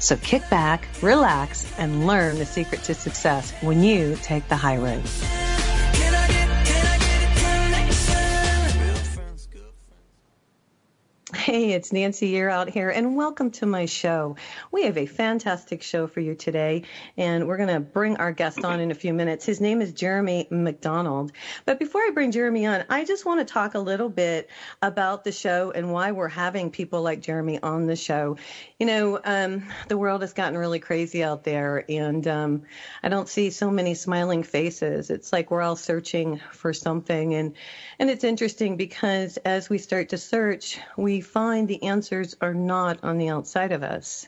So kick back, relax, and learn the secret to success when you take the high road. Hey, it's Nancy Yearout here, and welcome to my show. We have a fantastic show for you today, and we're going to bring our guest on in a few minutes. His name is Jeremy McDonald. But before I bring Jeremy on, I just want to talk a little bit about the show and why we're having people like Jeremy on the show. You know, um, the world has gotten really crazy out there, and um, I don't see so many smiling faces. It's like we're all searching for something, and and it's interesting because as we start to search, we find the answers are not on the outside of us.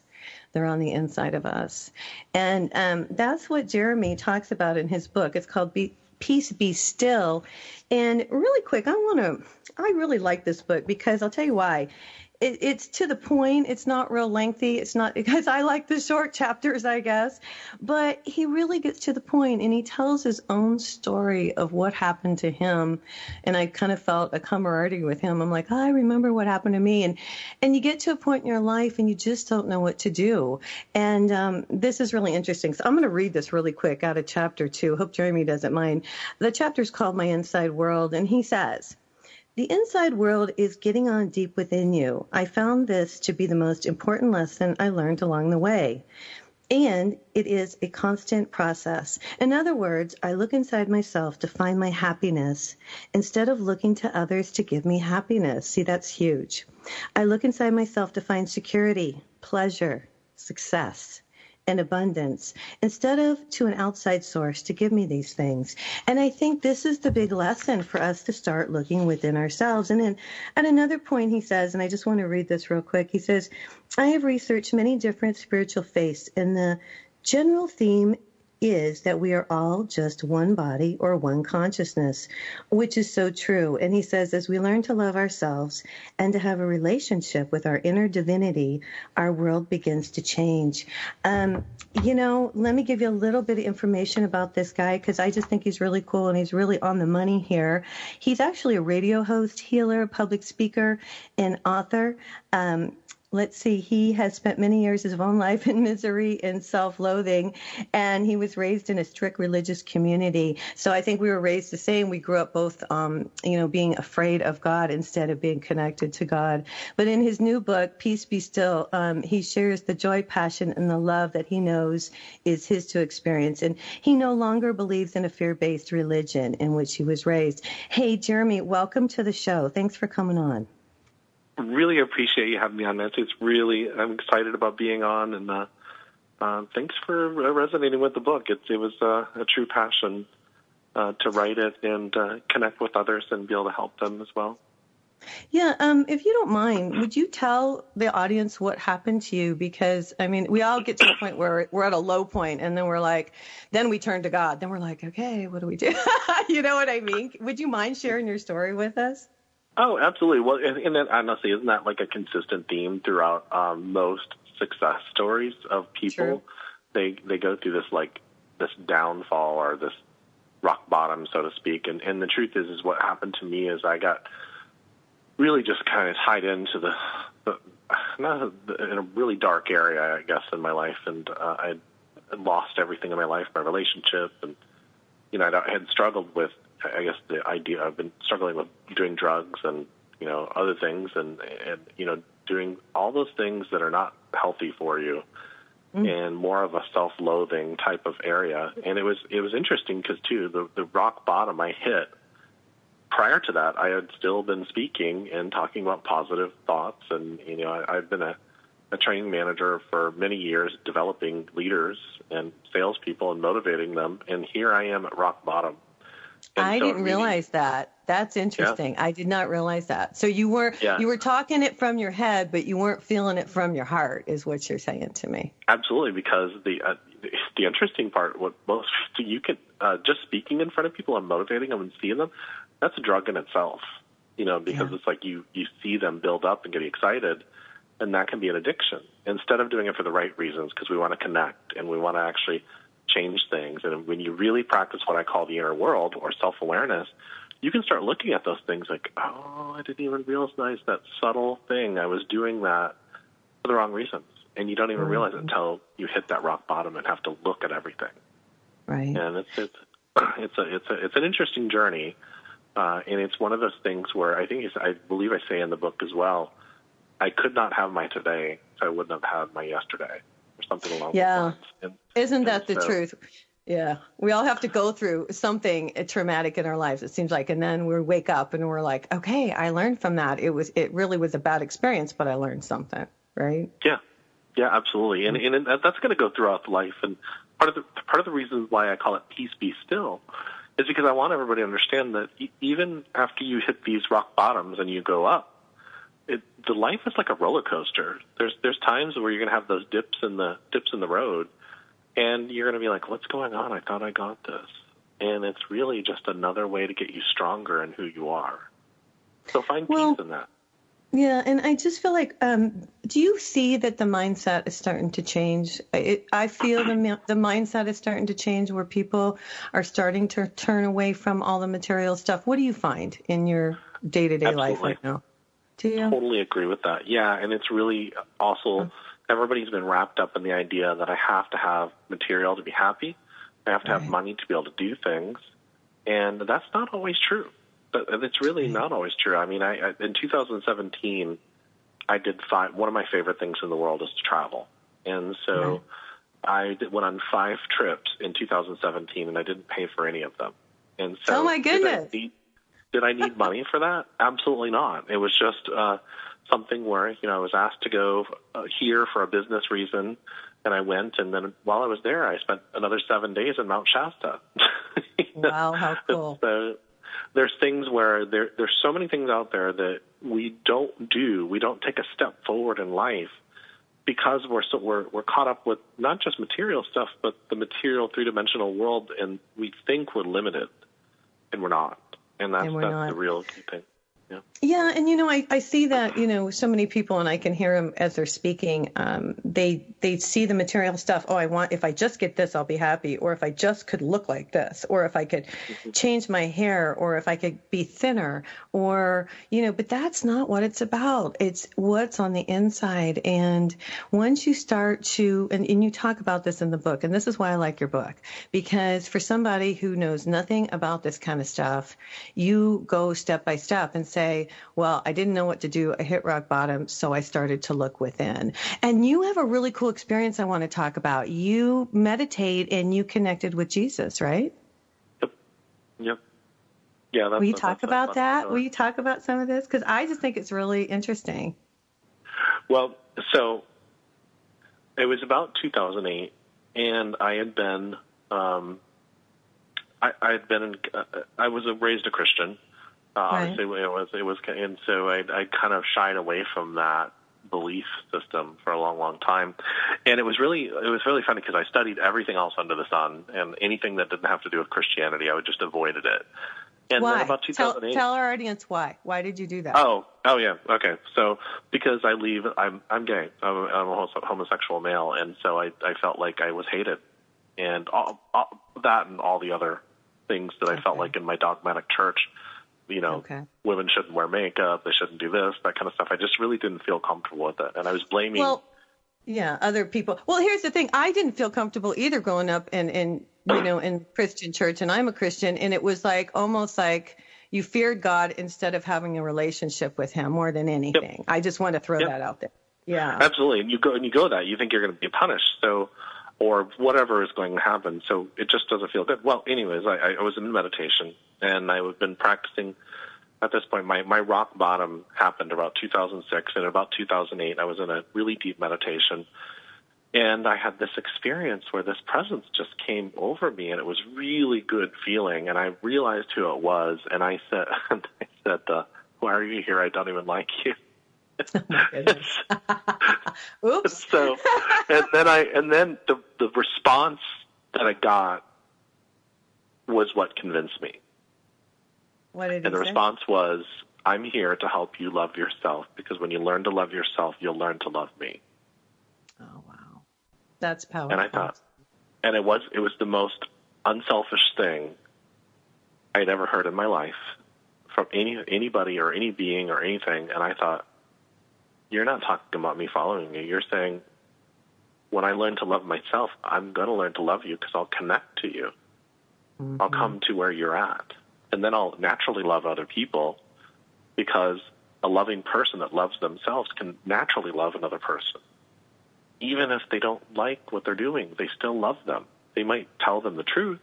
They're on the inside of us. And um, that's what Jeremy talks about in his book. It's called Be- Peace Be Still. And really quick, I want to, I really like this book because I'll tell you why it, it's to the point. It's not real lengthy. It's not because I like the short chapters, I guess. But he really gets to the point and he tells his own story of what happened to him. And I kind of felt a camaraderie with him. I'm like, oh, I remember what happened to me. And and you get to a point in your life and you just don't know what to do. And um, this is really interesting. So I'm going to read this really quick out of chapter two. Hope Jeremy doesn't mind. The chapter is called My Inside World, and he says. The inside world is getting on deep within you. I found this to be the most important lesson I learned along the way. And it is a constant process. In other words, I look inside myself to find my happiness instead of looking to others to give me happiness. See, that's huge. I look inside myself to find security, pleasure, success and abundance instead of to an outside source to give me these things. And I think this is the big lesson for us to start looking within ourselves. And then at another point, he says, and I just want to read this real quick. He says, I have researched many different spiritual faiths, and the general theme is that we are all just one body or one consciousness, which is so true. And he says, as we learn to love ourselves and to have a relationship with our inner divinity, our world begins to change. Um, you know, let me give you a little bit of information about this guy because I just think he's really cool and he's really on the money here. He's actually a radio host, healer, public speaker, and author. Um, let's see, he has spent many years of his own life in misery and self loathing, and he was raised in a strict religious community. So I think we were raised the same. We grew up both, um, you know, being afraid of God instead of being connected to God. But in his new book, Peace Be Still, um, he shares the joy, passion, and the love that he knows is his to experience. And he no longer believes in a fear based religion in which he was raised. Hey, Jeremy, welcome to the show. Thanks for coming on really appreciate you having me on, Nancy. It's really I'm excited about being on, and uh, uh, thanks for resonating with the book. It, it was uh, a true passion uh, to write it and uh, connect with others and be able to help them as well. Yeah, um, if you don't mind, would you tell the audience what happened to you? Because I mean, we all get to a point where we're at a low point, and then we're like, then we turn to God. Then we're like, okay, what do we do? you know what I mean? Would you mind sharing your story with us? Oh, absolutely. Well, and, and honestly, isn't that like a consistent theme throughout um, most success stories of people? True. They they go through this like this downfall or this rock bottom, so to speak. And and the truth is, is what happened to me is I got really just kind of tied into the, the not in a really dark area, I guess, in my life, and uh, I lost everything in my life, my relationship, and you know I had struggled with I guess the idea I've been struggling with doing drugs and you know other things and and you know doing all those things that are not healthy for you mm. and more of a self-loathing type of area and it was it was interesting because too the the rock bottom I hit prior to that I had still been speaking and talking about positive thoughts and you know I, I've been a a training manager for many years, developing leaders and salespeople and motivating them. And here I am at rock bottom. And I so didn't realize that. That's interesting. Yeah. I did not realize that. So you were yeah. you were talking it from your head, but you weren't feeling it from your heart, is what you're saying to me. Absolutely, because the uh, the interesting part. What most you can uh, just speaking in front of people and motivating them and seeing them, that's a drug in itself. You know, because yeah. it's like you you see them build up and get excited, and that can be an addiction. Instead of doing it for the right reasons, because we want to connect and we want to actually change things. And when you really practice what I call the inner world or self awareness, you can start looking at those things like, oh, I didn't even realize that subtle thing. I was doing that for the wrong reasons. And you don't even mm-hmm. realize it until you hit that rock bottom and have to look at everything. Right. And it's it's it's a it's a it's an interesting journey, uh, and it's one of those things where I think I believe I say in the book as well. I could not have my today if I wouldn't have had my yesterday, something along yeah. And, Isn't that the so, truth? Yeah, we all have to go through something traumatic in our lives. It seems like, and then we wake up and we're like, okay, I learned from that. It was, it really was a bad experience, but I learned something, right? Yeah, yeah, absolutely. And and that's going to go throughout life. And part of the part of the reason why I call it peace be still is because I want everybody to understand that even after you hit these rock bottoms and you go up, it, the life is like a roller coaster. There's there's times where you're going to have those dips in the dips in the road and you're going to be like, what's going on? I thought I got this. And it's really just another way to get you stronger in who you are. So find well, peace in that. Yeah, and I just feel like, um, do you see that the mindset is starting to change? It, I feel the the mindset is starting to change, where people are starting to turn away from all the material stuff. What do you find in your day to day life right now? Do you totally agree with that? Yeah, and it's really also everybody's been wrapped up in the idea that I have to have material to be happy. I have to right. have money to be able to do things. And that's not always true. But it's really right. not always true. I mean, I, I in 2017, I did five. One of my favorite things in the world is to travel, and so right. I did, went on five trips in 2017, and I didn't pay for any of them. And so, oh my goodness, did I need, did I need money for that? Absolutely not. It was just uh, something where you know I was asked to go uh, here for a business reason, and I went. And then while I was there, I spent another seven days in Mount Shasta. wow, how cool! So there's things where there there's so many things out there that we don't do. We don't take a step forward in life because we're so we're we're caught up with not just material stuff, but the material three dimensional world, and we think we're limited, and we're not. And that's and that's not. the real key thing. Yeah. yeah, and you know, I, I see that you know so many people, and I can hear them as they're speaking. Um, they they see the material stuff. Oh, I want if I just get this, I'll be happy. Or if I just could look like this, or if I could mm-hmm. change my hair, or if I could be thinner, or you know. But that's not what it's about. It's what's on the inside. And once you start to, and, and you talk about this in the book, and this is why I like your book because for somebody who knows nothing about this kind of stuff, you go step by step and say say, well, I didn't know what to do. I hit rock bottom, so I started to look within. And you have a really cool experience I want to talk about. You meditate and you connected with Jesus, right? Yep. Yep. Yeah. Will you talk about that? Will you talk about some of this? Because I just think it's really interesting. Well, so it was about 2008, and I had been, um, I, I had been, in, uh, I was raised a Christian, uh, right. Obviously, it was it was, and so I, I kind of shied away from that belief system for a long, long time, and it was really it was really funny because I studied everything else under the sun, and anything that didn't have to do with Christianity, I would just avoided it. And why? then about 2008, tell, tell our audience why. Why did you do that? Oh, oh yeah, okay. So because I leave, I'm I'm gay. I'm, I'm a homosexual male, and so I I felt like I was hated, and all, all that and all the other things that I okay. felt like in my dogmatic church you know, okay. women shouldn't wear makeup, they shouldn't do this, that kind of stuff. I just really didn't feel comfortable with it, and I was blaming. Well, yeah, other people. Well, here's the thing: I didn't feel comfortable either growing up in, in you know, in Christian church, and I'm a Christian, and it was like almost like you feared God instead of having a relationship with Him more than anything. Yep. I just want to throw yep. that out there. Yeah, absolutely. And you go and you go that you think you're going to be punished, so or whatever is going to happen. So it just doesn't feel good. Well, anyways, I, I was in meditation and I have been practicing. At this point, my, my rock bottom happened about 2006 and about 2008. I was in a really deep meditation and I had this experience where this presence just came over me and it was really good feeling. And I realized who it was. And I said, I said, uh, why are you here? I don't even like you. Oh Oops. so, and then I, and then the the response that I got was what convinced me. What did And he the say? response was, I'm here to help you love yourself because when you learn to love yourself, you'll learn to love me. Oh wow, that's powerful. And I thought, and it was it was the most unselfish thing I'd ever heard in my life from any anybody or any being or anything. And I thought, you're not talking about me following you. You're saying, when I learn to love myself, I'm going to learn to love you because I'll connect to you. I'll mm-hmm. come to where you're at, and then I'll naturally love other people because a loving person that loves themselves can naturally love another person even if they don't like what they're doing, they still love them. They might tell them the truth,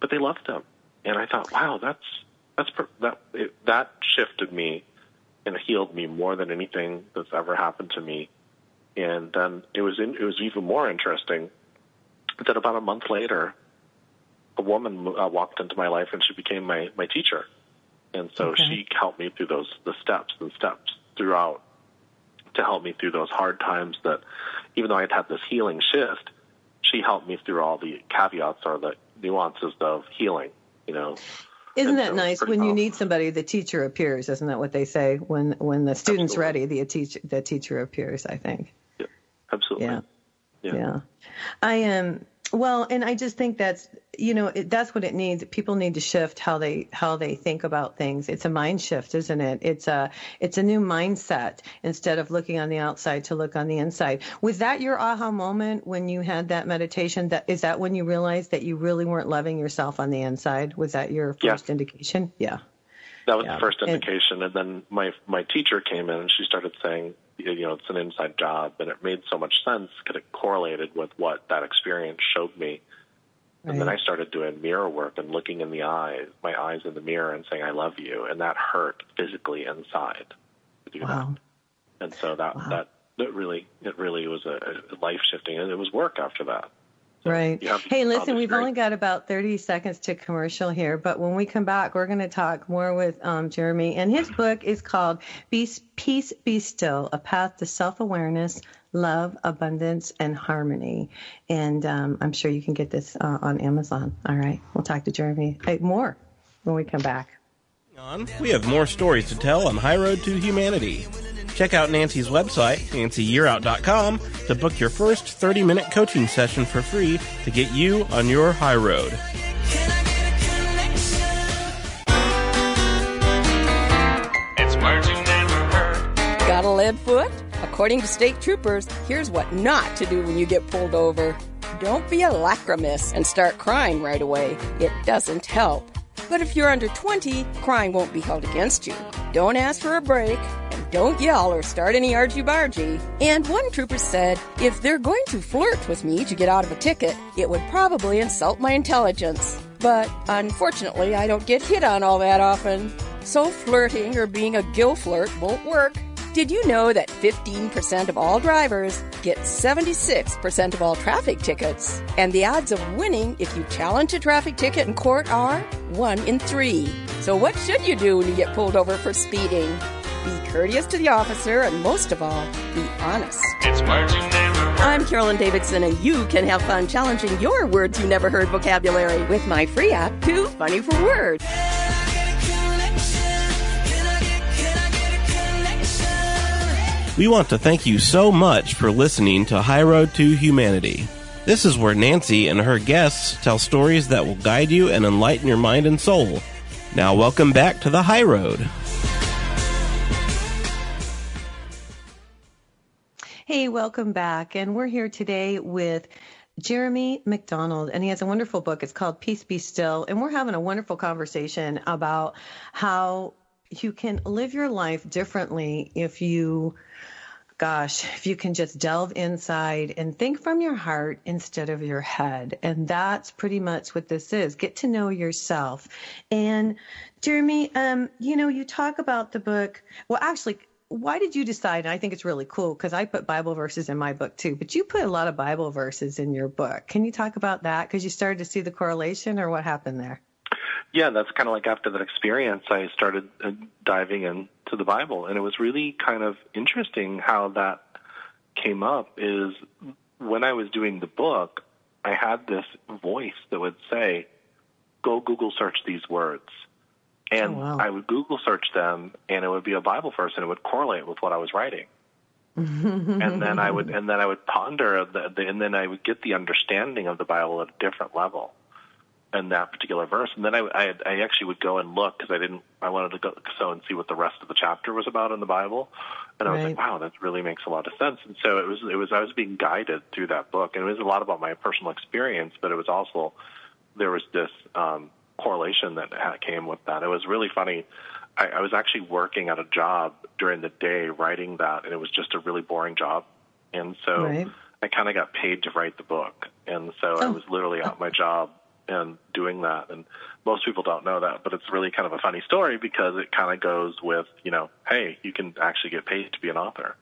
but they love them. And I thought, wow, that's that's per- that it, that shifted me and healed me more than anything that's ever happened to me. And then it was in, it was even more interesting that about a month later, a woman uh, walked into my life and she became my my teacher. And so Okay. she helped me through those the steps and steps throughout to help me through those hard times that even though I'd had this healing shift, she helped me through all the caveats or the nuances of healing, you know. Isn't that so nice? When you need somebody, the teacher appears. Isn't that what they say? When when the student's Absolutely. ready, the teacher the teacher appears. I think. Yeah. Absolutely. Yeah. Yeah. Yeah. I am well, and I just think that's you know it, that's what it needs. People need to shift how they how they think about things. It's a mind shift, isn't it? It's a it's a new mindset instead of looking on the outside to look on the inside. Was that your aha moment when you had that meditation? That is that when you realized that you really weren't loving yourself on the inside? Was that your Yeah. first indication? Yeah. That was Yeah. the first indication, and then my my teacher came in and she started saying, you know, it's an inside job, and it made so much sense because it correlated with what that experience showed me. And then I started doing mirror work and looking in the eyes, my eyes in the mirror, and saying, "I love you," and that hurt physically inside to do Wow. that. And so that Wow. that that really it really was a, a life shifting, and it was work after that. Right. to Hey, listen, we've very- only got about 30 seconds to commercial here, but when we come back, we're going to talk more with um, Jeremy. And his book is called Peace, Peace Be Still A Path to Self Awareness, Love, Abundance, and Harmony. And um, I'm sure you can get this uh, on Amazon. All right. We'll talk to Jeremy hey, more when we come back. On. We have more stories to tell on High Road to Humanity. Check out Nancy's website, nancyyearout.com, to book your first 30 minute coaching session for free to get you on your high road. It's words you never heard. Got a lead foot? According to state troopers, here's what not to do when you get pulled over. Don't be a lachrymous and start crying right away. It doesn't help. But if you're under 20, crying won't be held against you. Don't ask for a break, and don't yell or start any argy-bargy. And one trooper said, if they're going to flirt with me to get out of a ticket, it would probably insult my intelligence. But unfortunately, I don't get hit on all that often. So flirting or being a gill flirt won't work. Did you know that 15% of all drivers get 76% of all traffic tickets? And the odds of winning if you challenge a traffic ticket in court are 1 in 3. So what should you do when you get pulled over for speeding? Be courteous to the officer and most of all, be honest. It's words you never heard. I'm Carolyn Davidson, and you can have fun challenging your words you never heard vocabulary with my free app, Too Funny for Words. We want to thank you so much for listening to High Road to Humanity. This is where Nancy and her guests tell stories that will guide you and enlighten your mind and soul. Now, welcome back to the High Road. Hey, welcome back. And we're here today with Jeremy McDonald, and he has a wonderful book. It's called Peace Be Still. And we're having a wonderful conversation about how you can live your life differently if you, gosh, if you can just delve inside and think from your heart instead of your head. And that's pretty much what this is. Get to know yourself. And Jeremy, um, you know, you talk about the book. Well, actually, why did you decide? And I think it's really cool because I put Bible verses in my book too, but you put a lot of Bible verses in your book. Can you talk about that? Because you started to see the correlation or what happened there? Yeah, that's kind of like after that experience, I started uh, diving into the Bible, and it was really kind of interesting how that came up. Is when I was doing the book, I had this voice that would say, "Go Google search these words," and Oh, wow. I would Google search them, and it would be a Bible verse, and it would correlate with what I was writing. and then I would and then I would ponder the, the, and then I would get the understanding of the Bible at a different level in that particular verse. And then I I, I actually would go and look because I didn't I wanted to go so and see what the rest of the chapter was about in the Bible. And I was like, wow, that really makes a lot of sense. And so it was it was I was being guided through that book, and it was a lot about my personal experience, but it was also there was this um, correlation that ha- came with that. It was really funny. I, I was actually working at a job during the day writing that, and it was just a really boring job. And so Right. I kind of got paid to write the book, and so I Oh. was literally at my job and doing that. And most people don't know that, but it's really kind of a funny story because it kind of goes with, you know, hey, you can actually get paid to be an author.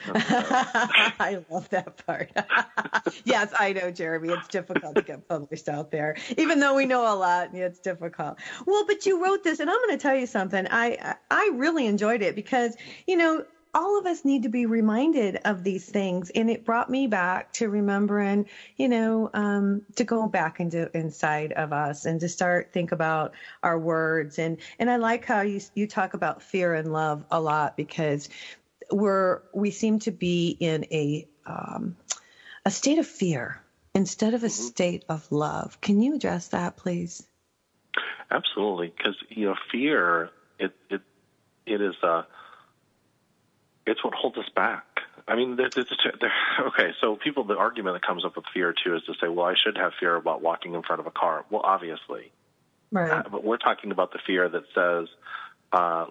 I love that part. yes, I know, Jeremy. It's difficult to get published out there, even though we know a lot. It's difficult. Well, but you wrote this, and I'm going to tell you something. I I really enjoyed it because you know all of us need to be reminded of these things, and it brought me back to remembering, you know, um, to go back into inside of us and to start think about our words and and I like how you you talk about fear and love a lot because we're we seem to be in a um, a state of fear instead of a state of love. Can you address that, please? Absolutely, because you know, fear it it it is uh, it's what holds us back. I mean, there, there's there, okay. So people, the argument that comes up with fear too is to say, well, I should have fear about walking in front of a car. Well, obviously, Right. Uh, but we're talking about the fear that says uh,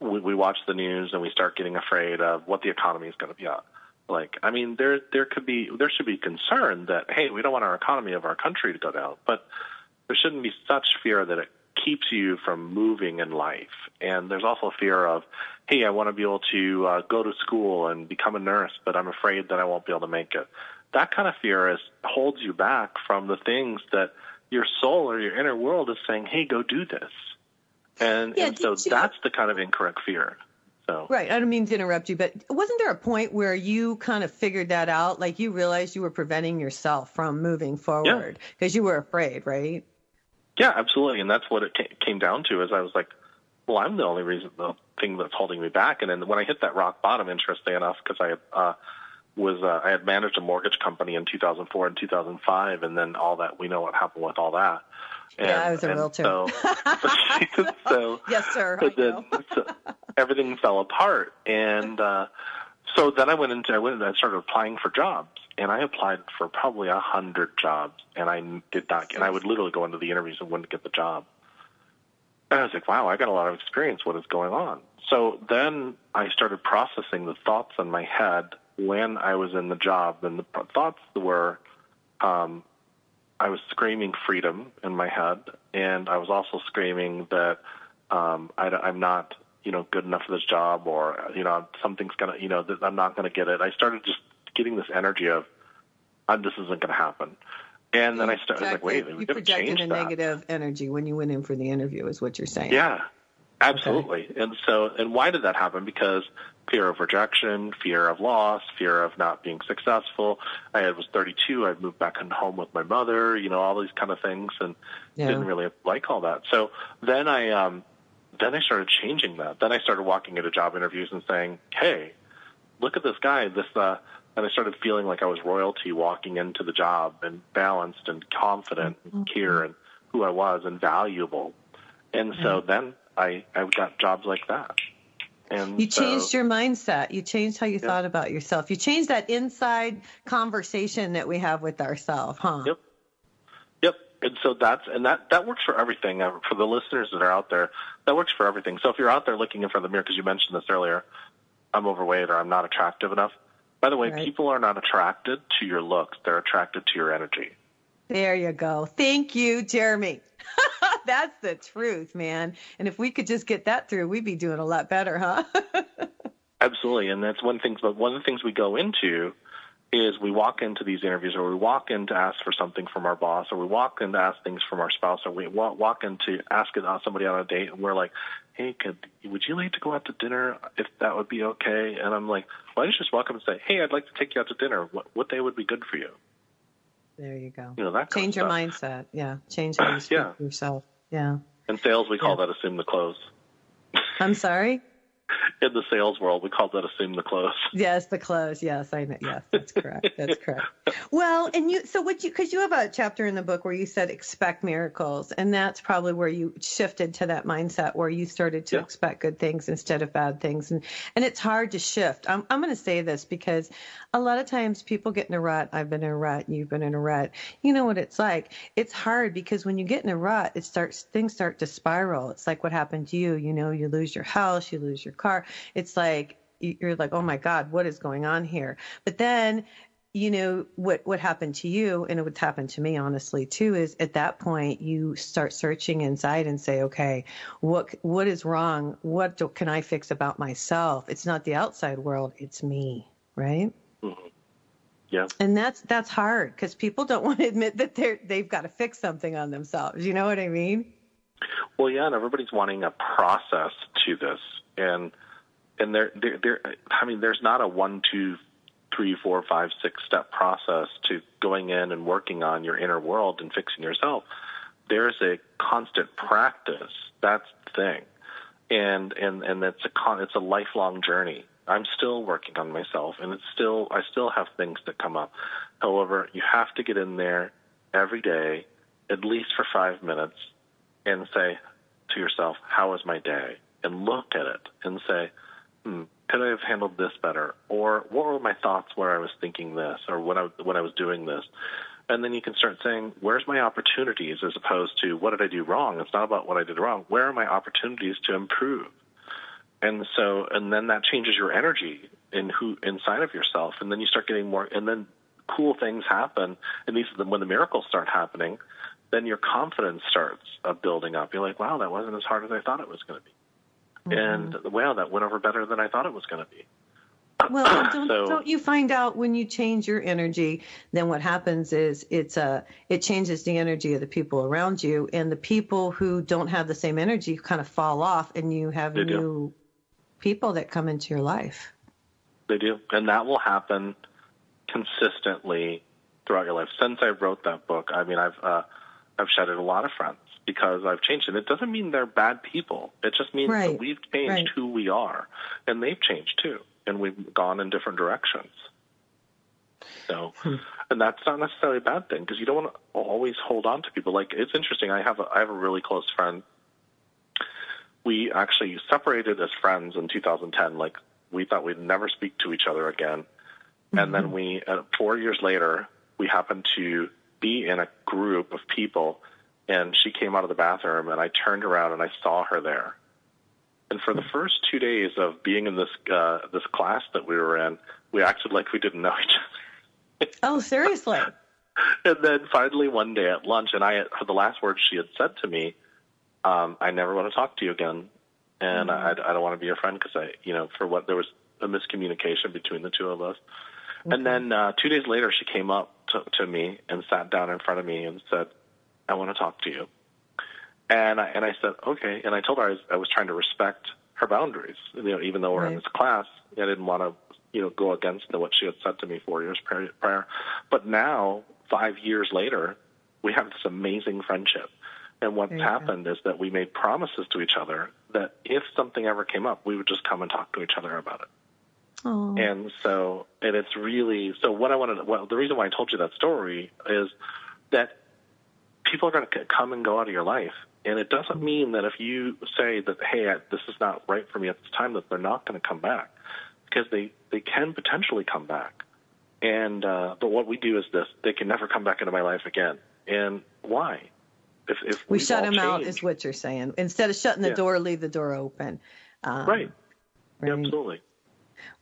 we, we watch the news and we start getting afraid of what the economy is going to be at. Like, I mean, there there could be there should be concern that hey, we don't want our economy of our country to go down, but there shouldn't be such fear that it keeps you from moving in life. And there's also a fear of, hey, I want to be able to uh, go to school and become a nurse, but I'm afraid that I won't be able to make it. That kind of fear is holds you back from the things that your soul or your inner world is saying, hey, go do this. And, Yeah, and so you- that's the kind of incorrect fear. So Right. I don't mean to interrupt you, but wasn't there a point where you kind of figured that out? Like you realized you were preventing yourself from moving forward because you were afraid, right? Yeah, absolutely, and that's what it ca- came down to. Is I was like, well, I'm the only reason, the thing that's holding me back. And then when I hit that rock bottom, interesting enough, because I had, uh, was uh, I had managed a mortgage company in 2004 and 2005, and then all that we know what happened with all that. And, Yeah, I was a realtor. So, so Yes, sir. then so everything fell apart, and uh, so then I went into I went and I started applying for jobs, and I applied for probably a hundred jobs, and I did not. And I would literally go into the interviews and wouldn't get the job. And I was like, wow, I got a lot of experience. What is going on? So then I started processing the thoughts in my head when I was in the job, and the thoughts were, um, I was screaming freedom in my head, and I was also screaming that um, I, am not, you know, good enough for this job, or you know, something's gonna, you know, that I'm not gonna get it. I started just getting this energy of, uh, this isn't gonna happen. And then I started like, wait, you projected a that. negative energy when you went in for the interview, is what you're saying. Yeah, absolutely. And so, and why did that happen? Because fear of rejection, fear of loss, fear of not being successful. I was 32. I moved back home with my mother. You know, all these kind of things, and Yeah. didn't really like all that. So then I, um, then I started changing that. Then I started walking into job interviews and saying, "Hey, look at this guy. This." Uh, and I started feeling like I was royalty walking into the job and balanced and confident and secure and who I was and valuable. And so then I I got jobs like that. And You so, changed your mindset. You changed how you thought about yourself. You changed that inside conversation that we have with ourselves, huh? Yep. Yep. And so that's and that that works for everything. Uh, For the listeners that are out there, that works for everything. So if you're out there looking in front of the mirror, because you mentioned this earlier, I'm overweight or I'm not attractive enough. By the way, Right. people are not attracted to your looks; they're attracted to your energy. There you go. Thank you, Jeremy. That's the truth, man. And if we could just get that through, we'd be doing a lot better, huh? Absolutely, and that's one thing. But one of the things we go into is we walk into these interviews, or we walk in to ask for something from our boss, or we walk in to ask things from our spouse, or we walk, in to ask it- somebody on a date, and we're like, "Hey, could would you like to go out to dinner? If that would be okay?" And I'm like, "Why don't you just walk up and say, "Hey, I'd like to take you out to dinner. What what day would be good for you?" There you go. You know, that Change your stuff. mindset. Yeah. Change how you speak Yeah. yourself. Yeah. In sales, we call Yeah. that assume the close. I'm sorry? In the sales world, we call that assume the close. Yes, the close. Yes, I know. Yes, that's correct. That's correct. Well, and you, so what you, because you have a chapter in the book where you said expect miracles, and that's probably where you shifted to that mindset where you started to Yeah. expect good things instead of bad things, and and it's hard to shift. I'm I'm going to say this because a lot of times people get in a rut. I've been in a rut. You've been in a rut. You know what it's like. It's hard because when you get in a rut, it starts things start to spiral. It's like what happened to you. You know, you lose your house, you lose your car. It's like you're like, oh my God, what is going on here? But then, you know, what what happened to you, and it would happen to me honestly too, is at that point you start searching inside and say, okay, what what is wrong? What do, can I fix about myself? It's not the outside world, it's me, right? Mm-hmm. Yeah. And that's that's hard because people don't want to admit that they're they've got to fix something on themselves. You know what I mean? Well, yeah, and everybody's wanting a process to this, and and there, there, there. I mean, there's not a one, two, three, four, five, six step process to going in and working on your inner world and fixing yourself. There's a constant practice. That's the thing, and and and it's a con. It's a lifelong journey. I'm still working on myself, and it's still I still have things that come up. However, you have to get in there every day, at least for five minutes, and say to yourself, "How was my day?" And look at it and say, hmm, "Could I have handled this better?" Or what were my thoughts where I was thinking this, or when I when I was doing this? And then you can start saying, "Where's my opportunities?" as opposed to "What did I do wrong?" It's not about what I did wrong. Where are my opportunities to improve? And so, and then that changes your energy in who inside of yourself, and then you start getting more, and then cool things happen, and these are the, when the miracles start happening, then your confidence starts uh, building up. You're like, wow, that wasn't as hard as I thought it was going to be, and wow, that went over better than I thought it was going to be. Well, don't, So- don't you find out when you change your energy, then what happens is it's a it changes the energy of the people around you, and the people who don't have the same energy kind of fall off, and you have They do. new people that come into your life. They do, and that will happen consistently throughout your life. Since I wrote that book, I mean, I've uh, I've shedded a lot of friends because I've changed, and it doesn't mean they're bad people. It just means Right, that we've changed right. who we are, and they've changed too, and we've gone in different directions. So, Hmm. and that's not necessarily a bad thing because you don't want to always hold on to people. Like it's interesting. I have a, I have a really close friend. We actually separated as friends in 2010. Like we thought we'd never speak to each other again, and then we uh, four years later we happened to be in a group of people, and she came out of the bathroom, and I turned around and I saw her there. And for the first two days of being in this uh, this class that we were in, we acted like we didn't know each other. Oh, seriously? And then finally one day at lunch, and I had, the last words she had said to me, um, "I never want to talk to you again, and I, I don't want to be your friend because I, you know, for what there was a miscommunication between the two of us." And then uh, two days later, she came up to, to me and sat down in front of me and said, "I want to talk to you." And I and I said, "Okay." And I told her I was, I was trying to respect her boundaries. You know, even though we're in this class, I didn't want to, you know, go against the, what she had said to me four years prior. But now, five years later, we have this amazing friendship. And what's go. happened is that we made promises to each other that if something ever came up, we would just come and talk to each other about it. Oh, And so, and it's really so. What I wanted, to, well, the reason why I told you that story is that people are going to come and go out of your life, and it doesn't mean that if you say that, hey, I- this is not right for me at this time, that they're not going to come back, because they they can potentially come back. And uh, but what we do is this: they can never come back into my life again. And why? If, if we shut them out, is what you're saying. Instead of shutting the Yeah. door, leave the door open. Um, right? right. Absolutely.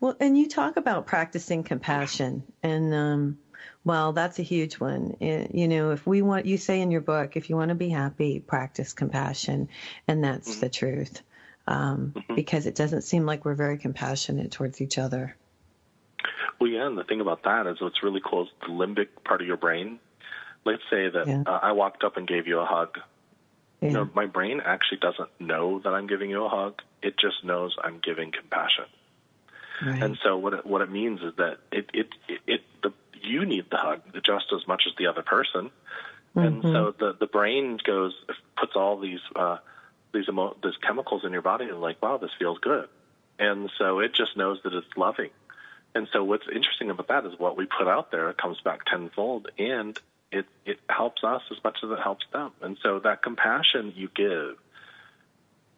Well, and you talk about practicing compassion, and um, well, that's a huge one. Eh, you know, if we want, you say in your book, if you want to be happy, practice compassion, and that's Mm-hmm. the truth. Um, Because it doesn't seem like we're very compassionate towards each other. Well, yeah, and the thing about that is it's really close to the limbic part of your brain. Let's say that Yeah. uh, I walked up and gave you a hug. Yeah. You know, my brain actually doesn't know that I'm giving you a hug. It just knows I'm giving compassion. Right. And so what it, what it means is that it it it, it the you need the hug just as much as the other person. And so the the brain goes puts all these uh, these emo- these chemicals in your body and like wow this feels good, and so it just knows that it's loving. And so what's interesting about that is what we put out there comes back tenfold, and it it helps us as much as it helps them. And so that compassion you give,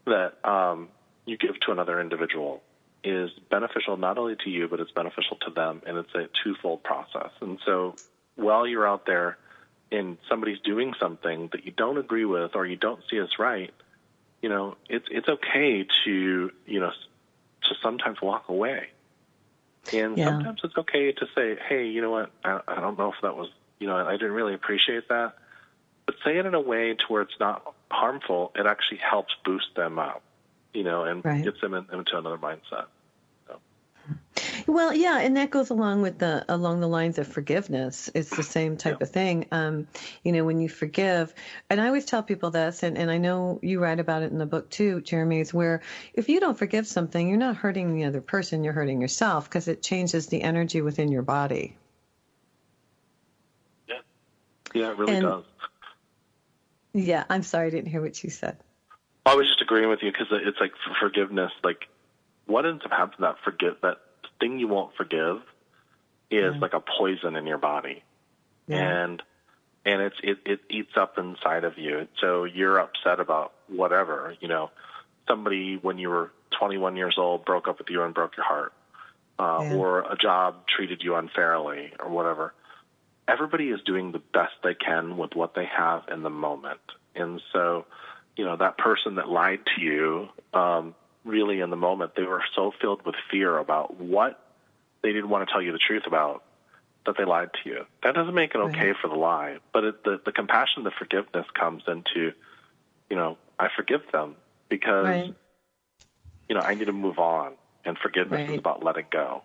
that um, you give to another individual, is beneficial not only to you but it's beneficial to them, and it's a twofold process. And so while you're out there and somebody's doing something that you don't agree with or you don't see as right, you know, it's it's okay to you know to sometimes walk away, and Yeah. sometimes it's okay to say, hey, you know what, I, I don't know if that was you know I didn't really appreciate that, but say it in a way to where it's not harmful. It actually helps boost them up, you know, and Right. gets them in, into another mindset. Well, yeah, and that goes along with the along the lines of forgiveness. It's the same type Yeah. of thing. Um, you know, when you forgive, and I always tell people this, and, and I know you write about it in the book too, Jeremy, is where if you don't forgive something, you're not hurting the other person, you're hurting yourself because it changes the energy within your body. Yeah, yeah, it really And- does. Yeah, I'm sorry, I didn't hear what you said. I was just agreeing with you because it's like for forgiveness. Like, what ends up happening? That forgive that thing you won't forgive is like a poison in your body, Yeah. and and it's it it eats up inside of you. So you're upset about whatever you know. Somebody when you were 21 years old broke up with you and broke your heart, uh, Yeah. or a job treated you unfairly, or whatever. Everybody is doing the best they can with what they have in the moment, and so you know that person that lied to you um, really in the moment they were so filled with fear about what they didn't want to tell you the truth about that they lied to you that doesn't make it okay Right. for the lie but it, the, the compassion the forgiveness comes into you know i forgive them because Right. you know i need to move on and forgiveness Right. is about letting go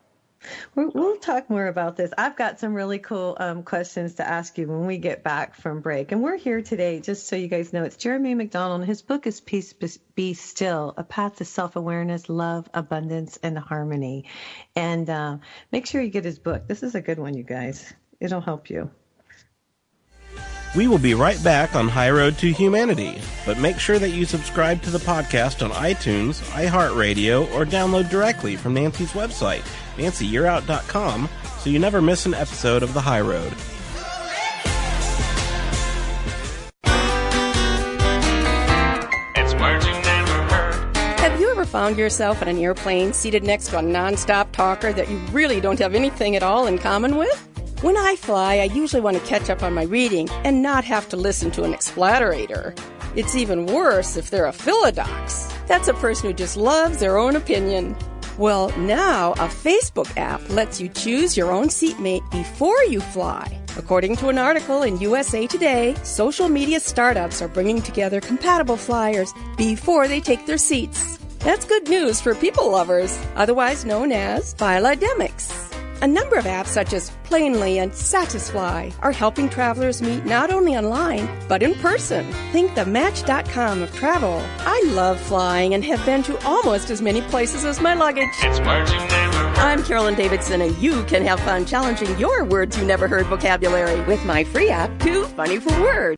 We'll, talk more about this. I've got some really cool um, questions to ask you when we get back from break. And we're here today, just so you guys know, it's Jeremy McDonald. His book is Peace Be Still A Path to Self Awareness, Love, Abundance, and Harmony. And uh, make sure you get his book. This is a good one, you guys. It'll help you. We will be right back on High Road to Humanity, but make sure that you subscribe to the podcast on iTunes, iHeartRadio, or download directly from Nancy's website, nancyyearout.com, so you never miss an episode of The High Road. It's words you never heard. Have you ever found yourself in an airplane seated next to a nonstop talker that you really don't have anything at all in common with? When I fly, I usually want to catch up on my reading and not have to listen to an explatterator. It's even worse if they're a philodox. That's a person who just loves their own opinion. Well, now a Facebook app lets you choose your own seatmate before you fly. According to an article in USA Today, social media startups are bringing together compatible flyers before they take their seats. That's good news for people lovers, otherwise known as philodemics. A number of apps such as Planely and Satisfly are helping travelers meet not only online, but in person. Think the Match.com of travel. I love flying and have been to almost as many places as my luggage. It's words you never heard. I'm Carolyn Davidson, and you can have fun challenging your words you never heard vocabulary with my free app, Too Funny for Words.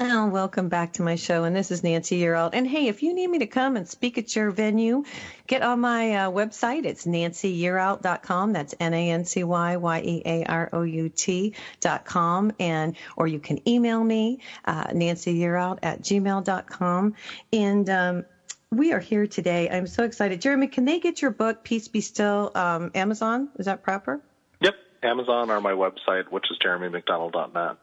Oh, welcome back to my show. And this is Nancy Yearout. And hey, if you need me to come and speak at your venue, get on my uh, website. It's nancyyearout.com. That's N-A-N-C-Y-Y-E-A-R-O-U-T dot com. And, or you can email me, uh, nancyyearout at gmail.com. And, um, we are here today. I'm so excited. Jeremy, can they get your book, Peace Be Still, um, Amazon? Is that proper? yep amazon or my website which is jeremymcdonald.net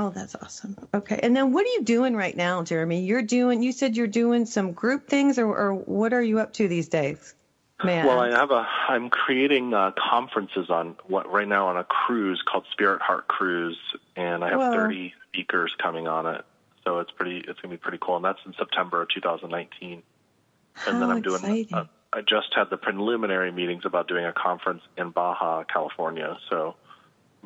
Oh, that's awesome. Okay. And then what are you doing right now, Jeremy? You're doing, you said you're doing some group things or, or what are you up to these days? Man. Well, I have a. I'm creating uh, conferences on what right now on a cruise called Spirit Heart Cruise, and I have Whoa. 30 speakers coming on it. So it's pretty. It's gonna be pretty cool, and that's in September of 2019. How and then I'm doing. exciting. Uh, I just had the preliminary meetings about doing a conference in Baja, California. So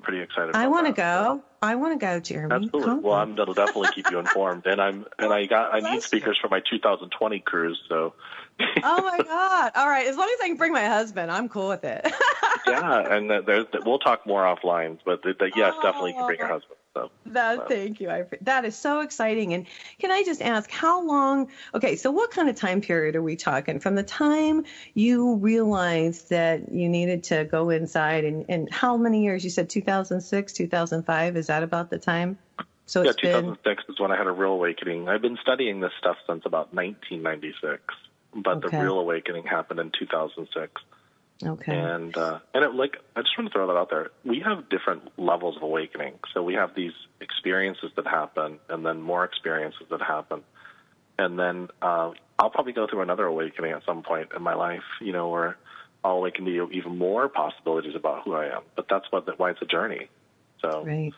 pretty excited. I want to go. I want to go, Jeremy. Absolutely. Come Well. I'm that'll definitely keep you informed. And I'm and I got I need speakers for my 2020 cruise. So oh my God! All right, as long as I can bring my husband, I'm cool with it. yeah, and that there's we'll talk more offline. But the, the, yes, definitely you can bring your Oh. husband. So That, thank you. I, that is so exciting. And can I just ask how long? Okay, so what kind of time period are we talking? From the time you realized that you needed to go inside, and, and how many years? You said 2006, 2005. Is that about the time? So yeah, it's been 2006 is when I had a real awakening. I've been studying this stuff since about 1996, but the real awakening happened in 2006. Okay. And uh, and it, like I just want to throw that out there. We have different levels of awakening. So we have these experiences that happen, and then more experiences that happen, and then uh, I'll probably go through another awakening at some point in my life. You know, where I'll awaken to even more possibilities about who I am. But that's what why it's a journey. So, Right.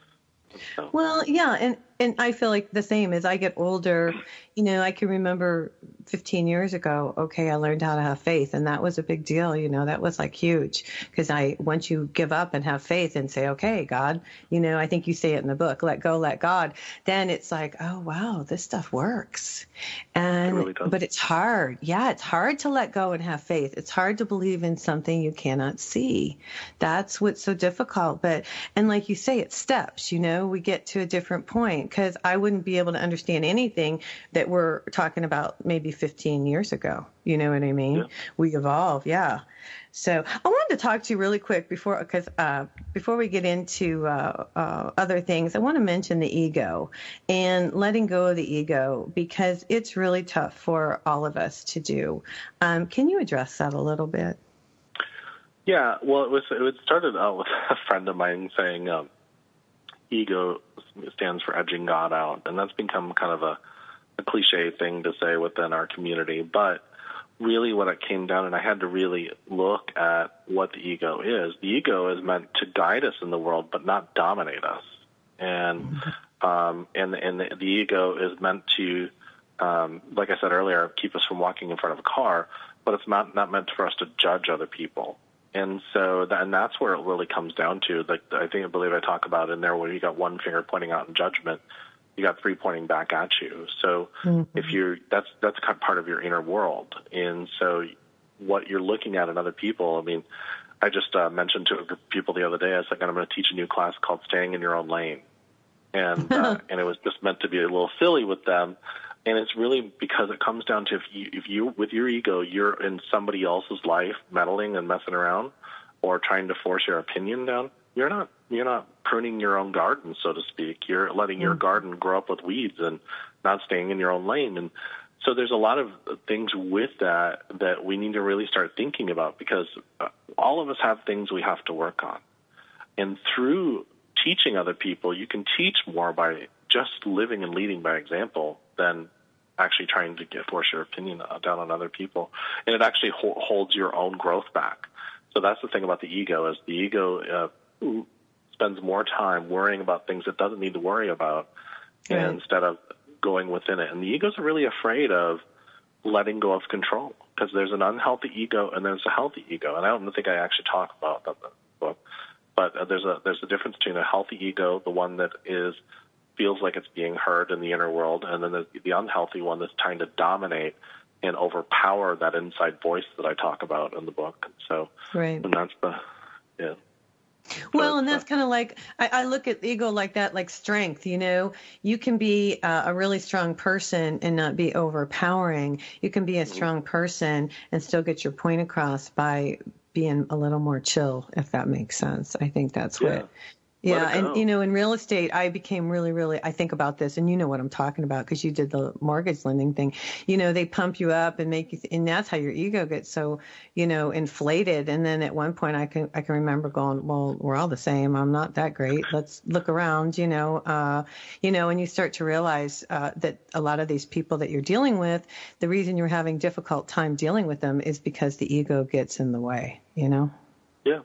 so Well, yeah, and and I feel like the same as I get older, you know, I can remember 15 years ago, okay, I learned how to have faith and that was a big deal, you know, that was like huge because I once you give up and have faith and say, okay, God, you know, I think you say it in the book, let go, let God, then it's like, oh wow, this stuff works. And really does. but it's hard. Yeah, it's hard to let go and have faith. It's hard to believe in something you cannot see. That's what's so difficult. But and like you say, it's steps, you know, we get to a different point because I wouldn't be able to understand anything that we're talking about maybe 15 years ago. You know what I mean? Yeah. We evolve, yeah. So I wanted to talk to you really quick before, because uh, before we get into uh, uh, other things, I want to mention the ego and letting go of the ego because it's really tough for all of us to do. Um, can you address that a little bit? Yeah, well, it was it started out with a friend of mine saying um, ego stands for edging God out, and that's become kind of a, a cliche thing to say within our community. But really, what it came down, and I had to really look at what the ego is. The ego is meant to guide us in the world, but not dominate us. And um, and and the, the ego is meant to, um, like I said earlier, keep us from walking in front of a car, but it's not not meant for us to judge other people. And so, that, and that's where it really comes down to. Like I think I believe I talk about in there where you got one finger pointing out in judgment, you got three pointing back at you. So if you're that's that's kind of part of your inner world. And so, what you're looking at in other people, I mean, I just uh, mentioned to a group of people the other day. I was like, I'm going to teach a new class called "Staying in Your Own Lane," and uh, and it was just meant to be a little silly with them. And it's really because it comes down to if you, if you with your ego, you're in somebody else's life, meddling and messing around, or trying to force your opinion down. You're not you're not pruning your own garden, so to speak. You're letting your garden grow up with weeds and not staying in your own lane. And so there's a lot of things with that that we need to really start thinking about because uh, all of us have things we have to work on. And through teaching other people, you can teach more by just living and leading by example than actually trying to get force your opinion uh, down on other people. And it actually ho- holds your own growth back. So that's the thing about the ego is the ego uh, spends more time worrying about things it doesn't need to worry about Right. instead of going within it. And the ego's are really afraid of letting go of control because there's an unhealthy ego and there's a healthy ego. And I don't think I actually talk about that in the book, but uh, there's a there's a difference between a healthy ego, the one that is feels like it's being heard in the inner world, and then the, the unhealthy one that's trying to dominate and overpower that inside voice that I talk about in the book. So, Right. and that's the yeah. Well, and that's kind of like I, I look at ego like that, like strength. You know, you can be uh, a really strong person and not be overpowering. You can be a strong person and still get your point across by being a little more chill, if that makes sense. I think that's Yeah. what. Yeah, and you know, in real estate, I became really, really. I think about this, and you know what I'm talking about because you did the mortgage lending thing. You know, they pump you up and make you, and that's how your ego gets so, you know, inflated. And then at one point, I can I can remember going, well, we're all the same. I'm not that great. Let's look around. You know, uh, you know, and you start to realize uh, that a lot of these people that you're dealing with, the reason you're having difficult time dealing with them is because the ego gets in the way. You know. Yeah.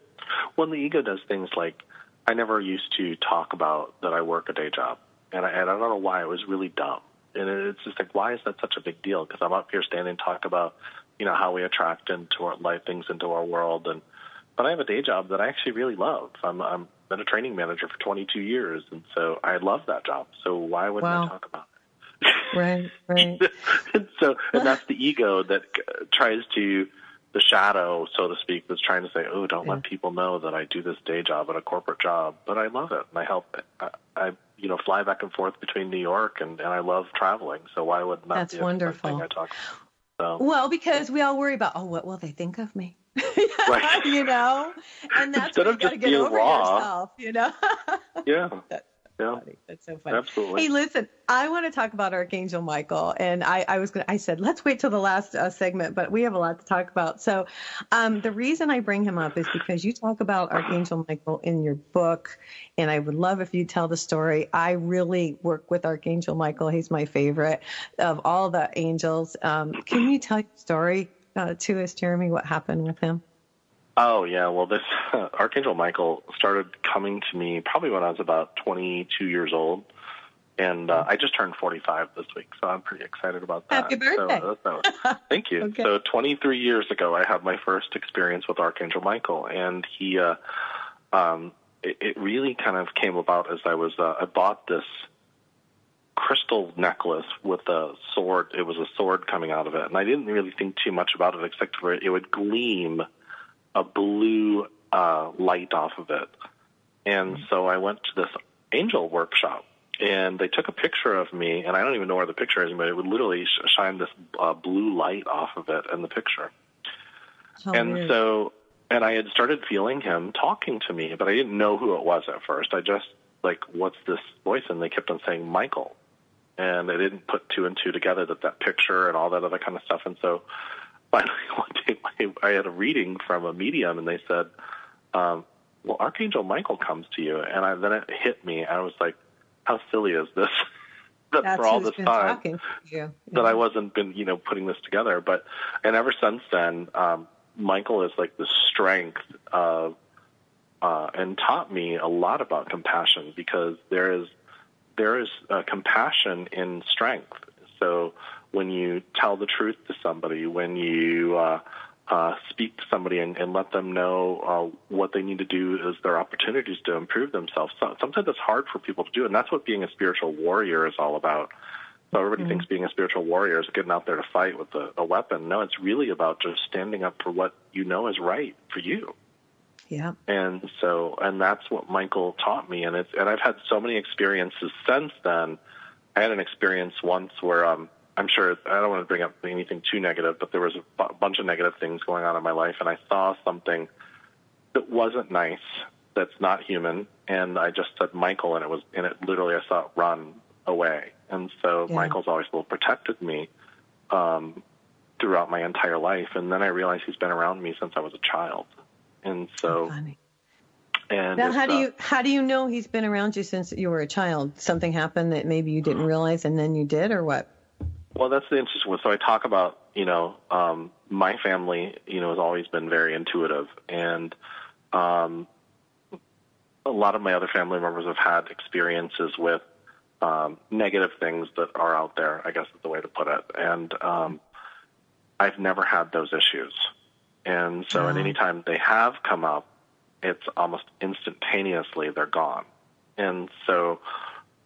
When the ego does things like, I never used to talk about that I work a day job, and I, and I don't know why it was really dumb. and it's just like, why is that such a big deal? Because I'm up here standing and talk about, you know, how we attract into our life things into our world, and but I have a day job that I actually really love. I'm I'm been a training manager for 22 years, and so I love that job. So why wouldn't Wow. I talk about it? Right, right. and so, and that's the ego that uh, tries to, the shadow, so to speak, that's trying to say, "Oh, don't let people know that I do this day job at a corporate job." But I love it, and I help. I, I you know, fly back and forth between New York, and, and I love traveling. So why would not That's be a wonderful. thing I talk about? So, Well, because we all worry about, oh, what will they think of me? You know, and that's Instead of just get being over raw. yourself. You know. yeah, That's yeah, funny. That's so funny. absolutely. Hey, listen, I want to talk about Archangel Michael, and I, I was going I said, let's wait till the last uh, segment, but we have a lot to talk about. So, um, the reason I bring him up is because you talk about Archangel Michael in your book, and I would love if you tell the story. I really work with Archangel Michael. He's my favorite of all the angels. Um, can you tell your story uh, to us, Jeremy, what happened with him? Oh yeah, well this uh, Archangel Michael started coming to me probably when I was about 22 years old, and uh, I just turned 45 this week, so I'm pretty excited about that. Happy birthday. So, so- thank you. Okay. So 23 years ago, I had my first experience with Archangel Michael, and he, uh, um, it, it really kind of came about as I was uh, I bought this crystal necklace with a sword. It was a sword coming out of it, and I didn't really think too much about it except for it would gleam a blue uh, light off of it. And so I went to this angel workshop, and they took a picture of me, and I don't even know where the picture is, but it would literally shine this uh, blue light off of it in the picture. How and weird. so, and I had started feeling him talking to me, but I didn't know who it was at first. I just like, what's this voice? And they kept on saying Michael, and I didn't put two and two together that that picture and all that other kind of stuff. And so, finally one day I I had a reading from a medium, and they said, um, "Well, Archangel Michael comes to you," and I, then it hit me. I was like, "How silly is this?" that That's for all this time to that I wasn't been you know putting this together. But and ever since then, um, Michael is like the strength of uh, and taught me a lot about compassion because there is there is uh, compassion in strength. So when you tell the truth to somebody, when you uh, uh, speak to somebody and, and let them know uh, what they need to do as their opportunities to improve themselves. So, sometimes it's hard for people to do, and that's what being a spiritual warrior is all about. So everybody thinks being a spiritual warrior is getting out there to fight with a, a weapon. No, it's really about just standing up for what you know is right for you. Yeah. And so, and that's what Michael taught me. And it's, and I've had so many experiences since then. I had an experience once where, um, I'm sure I don't want to bring up anything too negative, but there was a bunch of negative things going on in my life, and I saw something that wasn't nice, that's not human, and I just said Michael, and it was, and it literally I saw it run away. And so Yeah. Michael's always well protected me um, throughout my entire life, and then I realized he's been around me since I was a child, and so and Now, how do uh, you how do you know he's been around you since you were a child? Something happened that maybe you didn't realize, and then you did, or what? Well, that's the interesting one. So I talk about, you know, um, my family, you know, has always been very intuitive, and um, a lot of my other family members have had experiences with um, negative things that are out there. I guess is the way to put it. And um, I've never had those issues, and so, and Oh. anytime they have come up, it's almost instantaneously they're gone. And so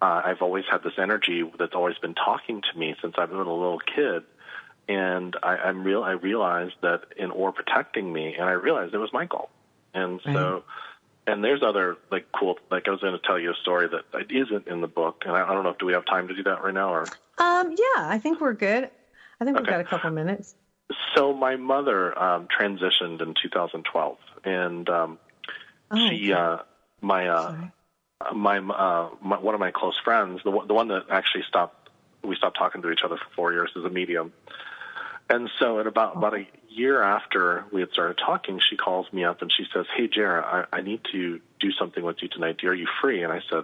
uh, I've always had this energy that's always been talking to me since I've been a little kid. And I, I'm real. I realized that in or protecting me, and I realized it was Michael. And so, and there's other like cool. Like I was going to tell you a story that isn't in the book, and I, I don't know if do we have time to do that right now or. Um, yeah, I think we're good. I think we've Okay. got a couple minutes. So my mother um, transitioned in 2012, and um, Oh, she, uh, my, uh, sorry. My, uh, my, one of my close friends, the the one that actually stopped, we stopped talking to each other for four years, is a medium. And so, at about about a year after we had started talking, she calls me up and she says, "Hey, Jared, I, I need to do something with you tonight. Are you free?" And I said,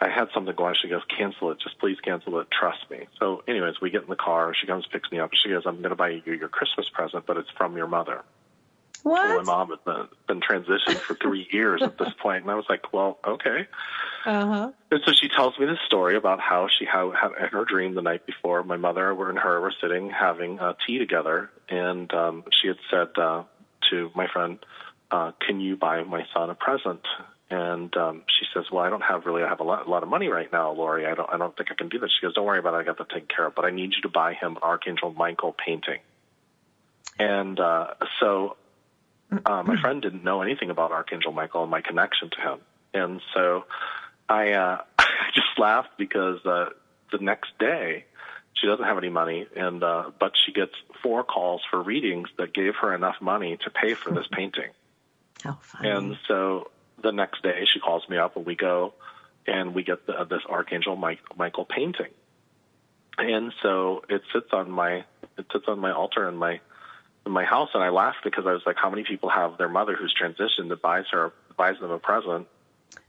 "I had something going." She goes, "Cancel it. Just please cancel it. Trust me." So, anyways, we get in the car. She comes, picks me up. She goes, "I'm going to buy you your Christmas present, but it's from your mother." Well, my mom had been, been transitioned for three years at this point, and I was like, "Well, okay." Uh-huh. And so she tells me this story about how she had, had in her dream the night before, my mother and her were sitting having uh, tea together, and um, she had said uh, to my friend, uh, "Can you buy my son a present?" And um, she says, "Well, I don't have really. I have a lot, a lot of money right now, Lori. I don't. I don't think I can do this." She goes, "Don't worry about it. I got that taken care of. But I need you to buy him an Archangel Michael painting." And uh, so, uh, my friend didn't know anything about Archangel Michael and my connection to him, and so I uh, I just laughed because uh, the next day she doesn't have any money, and uh, but she gets four calls for readings that gave her enough money to pay for this painting. How funny. And so the next day she calls me up and we go and we get the, this Archangel Mike, Michael painting. And so it sits on my it sits on my altar in my my house and I laughed because I was like, how many people have their mother who's transitioned that buys her buys them a present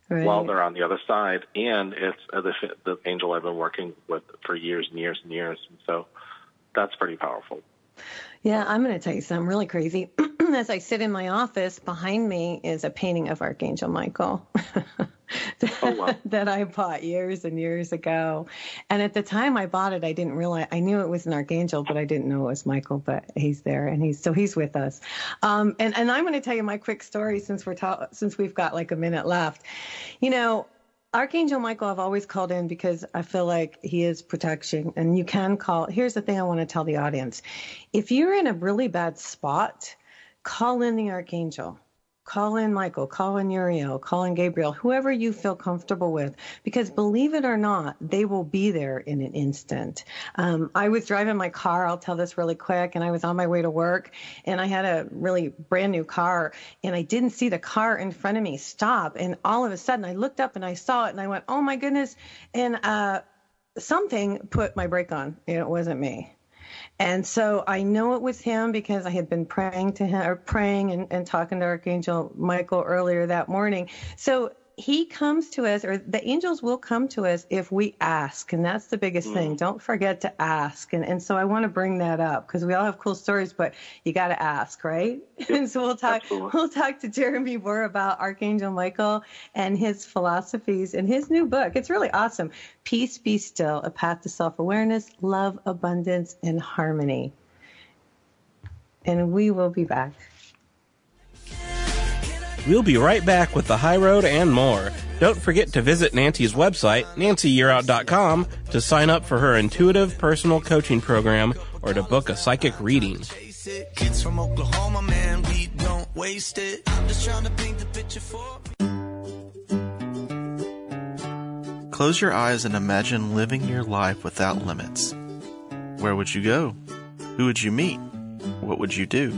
right. while they're on the other side, and it's uh, the the angel I've been working with for years and years and years, and so that's pretty powerful. Yeah, I'm going to tell you something really crazy. As I sit in my office, behind me is a painting of Archangel Michael that, Oh, wow. that I bought years and years ago. And at the time I bought it, I didn't realize, I knew it was an Archangel, but I didn't know it was Michael, but he's there and he's, so he's with us. Um, and, and I'm going to tell you my quick story since we're, ta- since we've got like a minute left. You know, Archangel Michael, I've always called in because I feel like he is protection. And you can call. Here's the thing I want to tell the audience if you're in a really bad spot, call in the Archangel. Call in Michael, call in Uriel, call in Gabriel, whoever you feel comfortable with, because believe it or not, they will be there in an instant. Um, I was driving my car, I'll tell this really quick, and I was on my way to work, and I had a really brand new car, and I didn't see the car in front of me stop, and all of a sudden I looked up and I saw it, and I went, oh my goodness, and uh, something put my brake on, and it wasn't me. And so I know it was him because I had been praying to him or praying and, and talking to Archangel Michael earlier that morning. So he comes to us, or the angels will come to us if we ask. And that's the biggest thing. Mm. Don't forget to ask. And, and so I want to bring that up because we all have cool stories, but you got to ask, right? and so we'll talk, absolutely. we'll talk to Jeremy more about Archangel Michael and his philosophies in his new book. It's really awesome. Peace Be Still, a path to self awareness, love, abundance, and harmony. And we will be back. We'll be right back with the high road and more. Don't forget to visit Nancy's website, nancyyearout.com, to sign up for her intuitive personal coaching program or to book a psychic reading. Kids from Oklahoma, man, we don't waste it. I'm just trying to paint the picture for Close your eyes and imagine living your life without limits. Where would you go? Who would you meet? What would you do?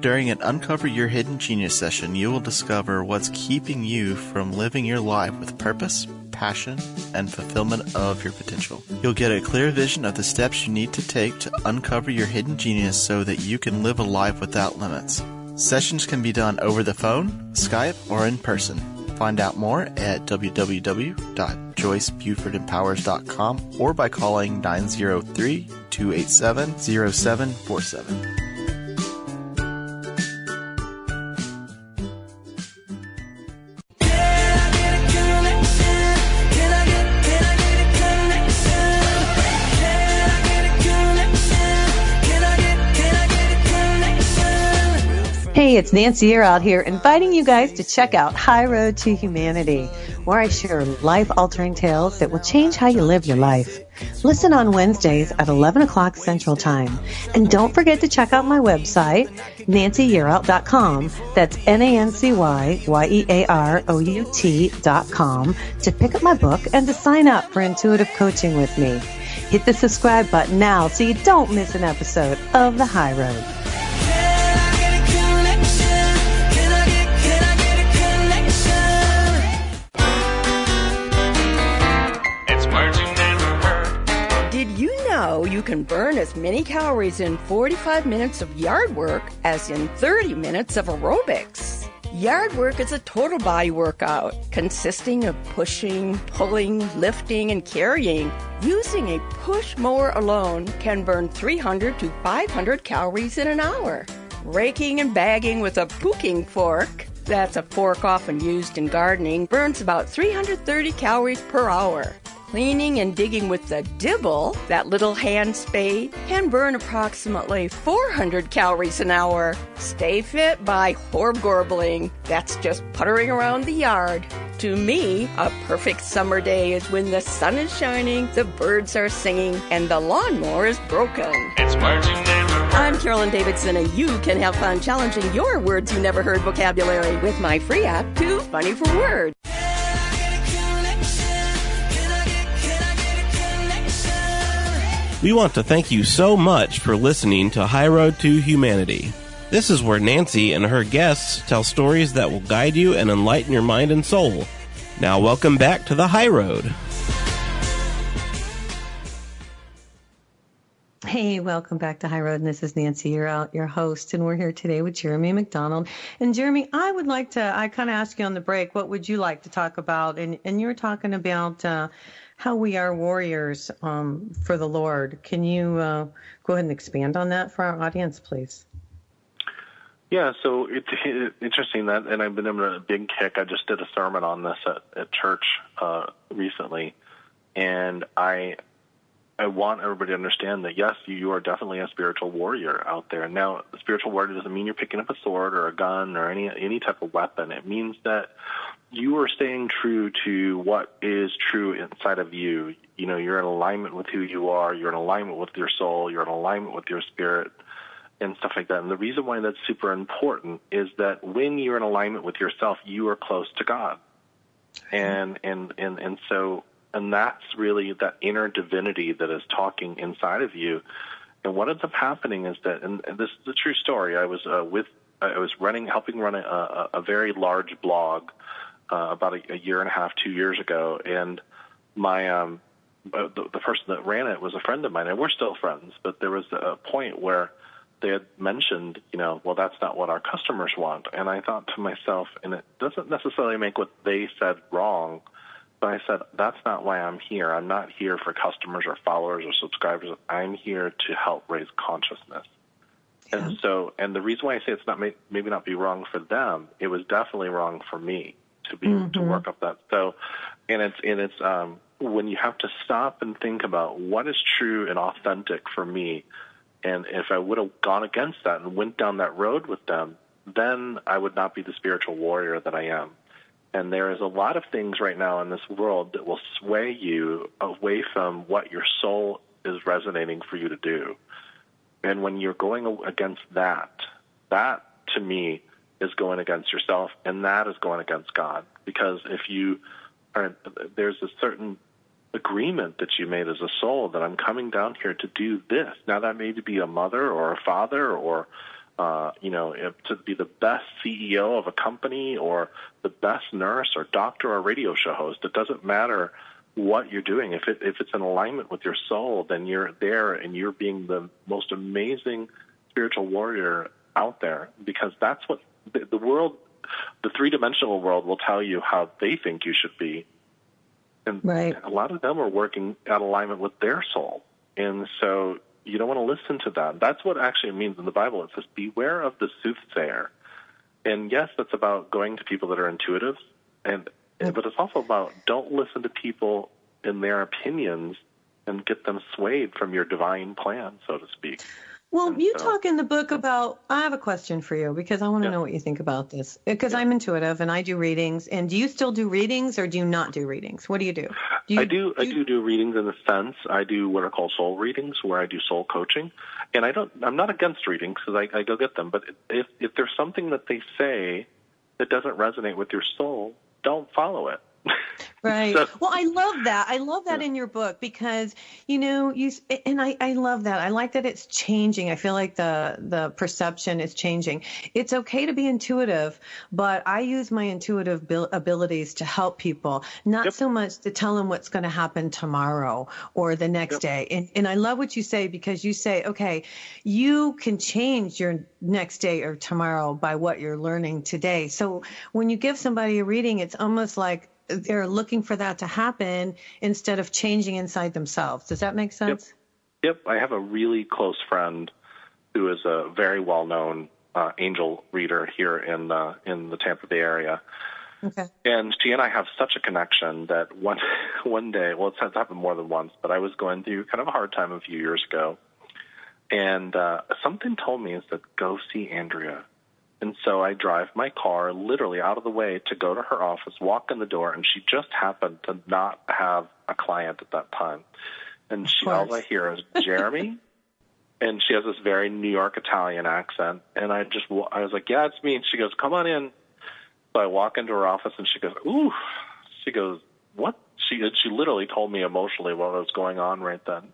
During an Uncover Your Hidden Genius session, you will discover what's keeping you from living your life with purpose, passion, and fulfillment of your potential. You'll get a clear vision of the steps you need to take to uncover your hidden genius so that you can live a life without limits. Sessions can be done over the phone, Skype, or in person. Find out more at www.joycebufordempowers.com or by calling 903 287 0747. Hey, it's Nancy Yearout here inviting you guys to check out High Road to Humanity, where I share life altering tales that will change how you live your life. Listen on Wednesdays at 11 o'clock Central Time. And don't forget to check out my website, nancyyearout.com. That's N-A-N-C-Y-Y-E-A-R-O-U-T dot com to pick up my book and to sign up for intuitive coaching with me. Hit the subscribe button now so you don't miss an episode of The High Road. You you can burn as many calories in 45 minutes of yard work as in 30 minutes of aerobics? Yard work is a total body workout consisting of pushing, pulling, lifting, and carrying. Using a push mower alone can burn 300 to 500 calories in an hour. Raking and bagging with a pooking fork That's a fork often used in gardening, burns about 330 calories per hour. Cleaning and digging with the dibble, that little hand spade, can burn approximately 400 calories an hour. Stay fit by horb gorbling. That's just puttering around the yard. To me, a perfect summer day is when the sun is shining, the birds are singing, and the lawnmower is broken. It's words you never heard. I'm Carolyn Davidson, and you can have fun challenging your words you never heard vocabulary with my free app, Too Funny for Words. We want to thank you so much for listening to High Road to Humanity. This is where Nancy and her guests tell stories that will guide you and enlighten your mind and soul. Now, welcome back to the High Road. Hey, welcome back to High Road. And this is Nancy, Yearout, your host, and we're here today with Jeremy McDonald. And Jeremy, I would like to. I kind of asked you on the break, what would you like to talk about? And and you were talking about uh, how we are warriors um, for the Lord. Can you uh, go ahead and expand on that for our audience, please? Yeah, so it's interesting that, and I've been in a big kick. I just did a sermon on this at, at church uh, recently, and I I want everybody to understand that yes, you are definitely a spiritual warrior out there. Now, spiritual warrior doesn't mean you're picking up a sword or a gun or any any type of weapon. It means that you are staying true to what is true inside of you. You know, you're in alignment with who you are. You're in alignment with your soul. You're in alignment with your spirit and stuff like that. And the reason why that's super important is that when you're in alignment with yourself, you are close to God. And and and and so and that's really that inner divinity that is talking inside of you. And what ends up happening is that, and, and this is a true story. I was uh, with, I was running, helping run a, a, a very large blog uh, about a, a year and a half, two years ago, and my um, uh, the, the person that ran it was a friend of mine, and we're still friends. But there was a point where they had mentioned, you know, well, that's not what our customers want. And I thought to myself, and it doesn't necessarily make what they said wrong, but I said, that's not why I'm here. I'm not here for customers or followers or subscribers. I'm here to help raise consciousness. Yeah. And so, and the reason why I say it's not maybe not be wrong for them, it was definitely wrong for me to be to work up that. So, and it's and it's um, when you have to stop and think about what is true and authentic for me, and if I would have gone against that and went down that road with them, then I would not be the spiritual warrior that I am. And there is a lot of things right now in this world that will sway you away from what your soul is resonating for you to do. And when you're going against that, that to me is going against yourself, and that is going against God. Because if you are, there's a certain agreement that you made as a soul that I'm coming down here to do this. Now that may be a mother or a father or uh, you know, to be the best CEO of a company or the best nurse or doctor or radio show host. It doesn't matter what you're doing. If it if it's in alignment with your soul, then you're there and you're being the most amazing spiritual warrior out there because that's what the, the world, the three dimensional world, will tell you how they think you should be. And Right. a lot of them are working at alignment with their soul. And so you don't want to listen to that. That's what actually means in the Bible. It says, beware of the soothsayer. And yes, that's about going to people that are intuitive, and but it's also about don't listen to people in their opinions and get them swayed from your divine plan, so to speak. Well, And you so- talk in the book about. I have a question for you because I want to Yeah. know what you think about this. Because I'm intuitive and I do readings. And do you still do readings or do you not do readings? What do you do? do you, I do I do do readings in a sense. I do what are called soul readings, where I do soul coaching, and I don't. I'm not against readings because I, I go get them. But if if there's something that they say that doesn't resonate with your soul, don't follow it. Right. So- well, I love that. I love that in your book because you know you and I I love that. I like that it's changing. I feel like the the perception is changing. It's okay to be intuitive, but I use my intuitive bil- abilities to help people, not Yep. so much to tell them what's going to happen tomorrow or the next Yep. day. And and I love what you say because you say, okay, you can change your next day or tomorrow by what you're learning today. So when you give somebody a reading, it's almost like they're looking for that to happen instead of changing inside themselves. Does that make sense? Yep, yep. I have a really close friend who is a very well known uh, angel reader here in uh, in the Tampa Bay area. Okay. And she and I have such a connection that one one day, well, it's happened more than once, but I was going through kind of a hard time a few years ago, and uh, something told me is that go see Andrea. And so I drive my car literally out of the way to go to her office, walk in the door, and she just happened to not have a client at that time. And she, all I hear is Jeremy, and she has this very New York Italian accent. And I just, I was like, yeah, it's me. And she goes, come on in. So I walk into her office, and she goes, ooh. She goes, what? She she literally told me emotionally what was going on right then.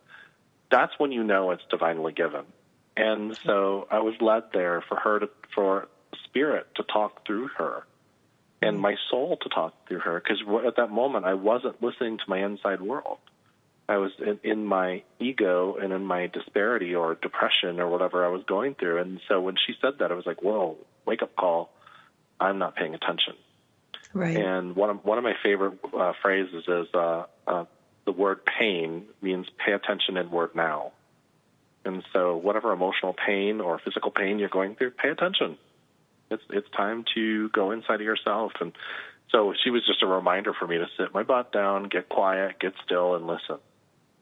That's when you know it's divinely given. And so I was led there for her to, for spirit to talk through her and my soul to talk through her because at that moment I wasn't listening to my inside world. I was in, in my ego and in my disparity or depression or whatever I was going through. And so when she said that, I was like, whoa, wake up call. I'm not paying attention. Right. And one of, one of my favorite uh, phrases is uh, uh, the word pain means pay attention and word now. And so, whatever emotional pain or physical pain you're going through, pay attention. It's it's time to go inside of yourself. And so, she was just a reminder for me to sit my butt down, get quiet, get still, and listen.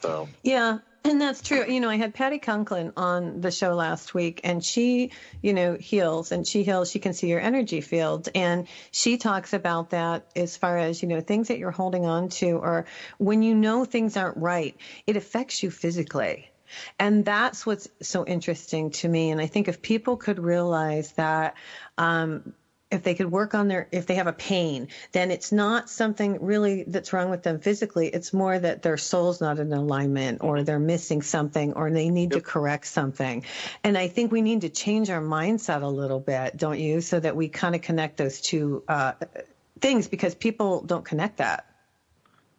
So Yeah, and that's true. You know, I had Patty Conklin on the show last week, and she, you know, heals and she heals. She can see your energy field. and she talks about that as far as you know things that you're holding on to, or when you know things aren't right, it affects you physically. And that's what's so interesting to me. And I think if people could realize that, um, if they could work on their if they have a pain then it's not something really that's wrong with them physically it's more that their soul's not in alignment or they're missing something or they need to correct something and i think we need to change our mindset a little bit don't you so that we kind of connect those two uh, things because people don't connect that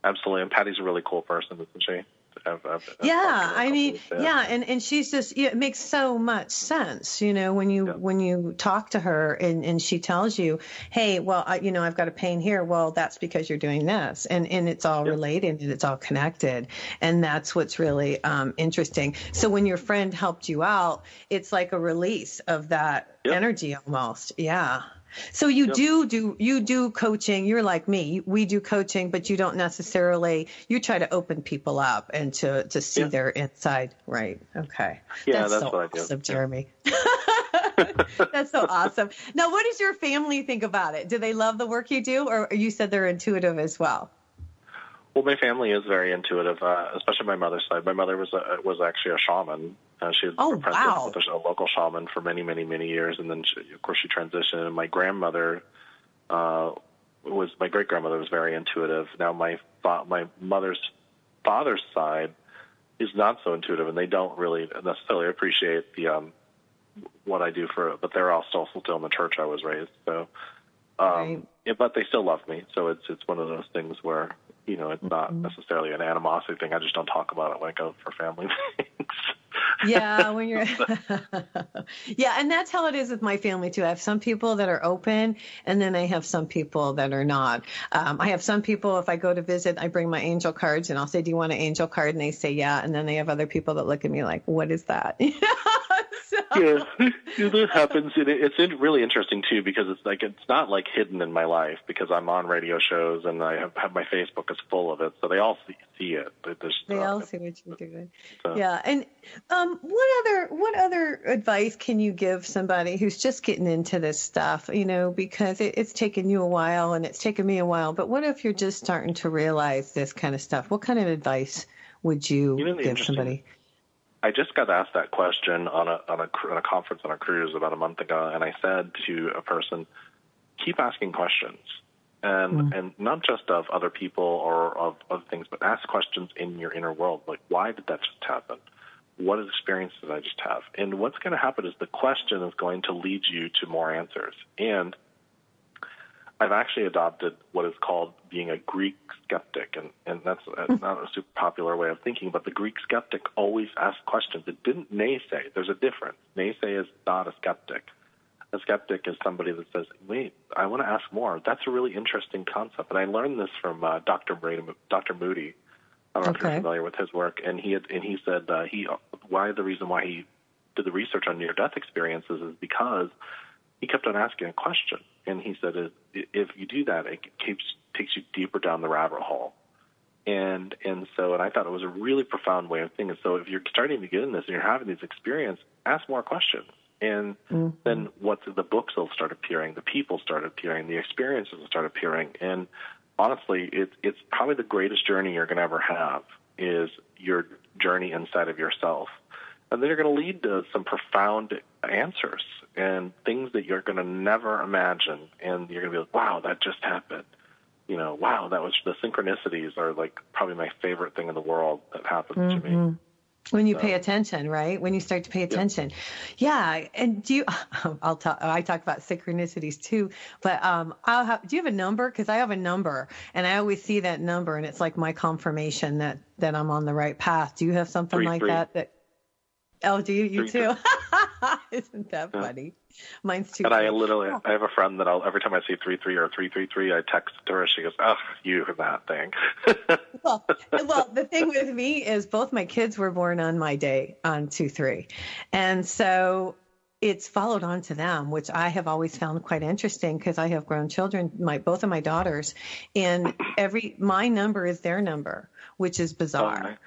absolutely. And Patty's a really cool person, isn't she? I've, I've, I've yeah talked to her a i couple mean yeah. and and she's just it makes so much sense you know when you Yeah. when you talk to her and and she tells you hey well I, you know i've got a pain here well that's because you're doing this and and it's all Yeah. related and it's all connected and that's what's really um interesting so when your friend helped you out it's like a release of that Yeah. energy almost yeah so you Yep. do do you do coaching. You're like me. We do coaching, but you don't necessarily. You try to open people up and to to see Yeah. their inside. Right. Okay. Yeah, that's so what I do. awesome, Yeah. Jeremy. that's so awesome. Now, what does your family think about it? Do they love the work you do, or you said they're intuitive as well? Well, my family is very intuitive, uh, especially my mother's side. My mother was a, was actually a shaman. Uh, she was Oh, apprentice wow. with a, a local shaman for many, many, many years, and then she, of course she transitioned. And my grandmother uh, was my great grandmother was very intuitive. Now my fa- my mother's father's side is not so intuitive, and they don't really necessarily appreciate the um, what I do for. But they're all still still in the church I was raised, so. Um, Right. yeah, but they still love me, so it's it's one of those things where you know it's not Mm-hmm. necessarily an animosity thing. I just don't talk about it when I go for family things. yeah when you're yeah and that's how it is with my family too i have some people that are open and then i have some people that are not um, i have some people if i go to visit i bring my angel cards and i'll say do you want an angel card and they say yeah and then they have other people that look at me like what is that yeah, that happens. It- it's really interesting too because it's like it's not like hidden in my life because I'm on radio shows and I have, have my Facebook is full of it, so they all see, see it. They all see what you're doing. So- yeah. And um, what other what other advice can you give somebody who's just getting into this stuff you know because it, it's taken you a while and it's taken me a while but what if you're just starting to realize this kind of stuff? What kind of advice would you, You know, give somebody I just got asked that question on a on a on a conference on a cruise about a month ago, and I said to a person, "Keep asking questions, and mm. and not just of other people or of other things, but ask questions in your inner world. Like, why did that just happen? What experience did I just have? And what's going to happen is the question is going to lead you to more answers. And I've actually adopted what is called being a Greek skeptic, and, and that's uh, not a super popular way of thinking, but the Greek skeptic always asked questions. It didn't naysay. There's a difference. Naysay is not a skeptic. A skeptic is somebody that says, wait, I want to ask more. That's a really interesting concept. And I learned this from uh, Dr. Brady, Dr. Moody. I don't know if you're familiar with his work. And he had, and he said uh, he why the reason why he did the research on near death experiences is because he kept on asking a question, and he said, if you do that, it keeps takes you deeper down the rabbit hole. And and so and I thought it was a really profound way of thinking. So if you're starting to get in this and you're having these experiences, ask more questions. And mm-hmm. then what the books will start appearing, the people start appearing, the experiences will start appearing. And honestly, it's it's probably the greatest journey you're going to ever have is your journey inside of yourself. And then you're going to lead to some profound answers and things that you're going to never imagine. And you're going to be like, wow, that just happened. You know, wow, that was the synchronicities are like probably my favorite thing in the world that happened mm-hmm. to me. Mm-hmm. When you pay attention, right? When you start to pay attention, yeah. yeah. And do you? I'll talk. I talk about synchronicities too, but um, I'll have. Do you have a number? Because I have a number, and I always see that number, and it's like my confirmation that that I'm on the right path. Do you have something three, like three. that? That oh, do you? You three, too? Isn't that yeah. funny? Mine's too. And I literally, oh. I have a friend that I'll every time I see three three or three three three, I text her. She goes, "Oh, you that thing." well, well, the thing with me is both my kids were born on my day on two three, and so it's followed on to them, which I have always found quite interesting because I have grown children, my both of my daughters, and every my number is their number, which is bizarre. Oh,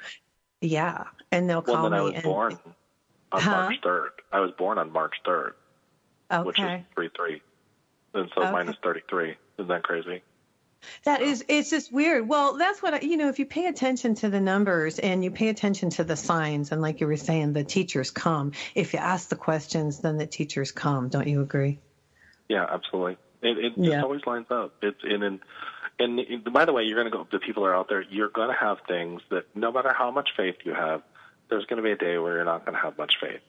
yeah, and they'll well, call then me. I was and, born on huh? March third. I was born on March third okay. which is three three, and so Okay. thirty three. Isn't that crazy? That is, it's just weird. Well, that's what, I, you know, if you pay attention to the numbers and you pay attention to the signs, and like you were saying, the teachers come. If you ask the questions, then the teachers come. Don't you agree? Yeah, absolutely. It, it Yeah. just always lines up. It's in and and and by the way, you're going to go. The people are out there. You're going to have things that no matter how much faith you have, there's going to be a day where you're not going to have much faith.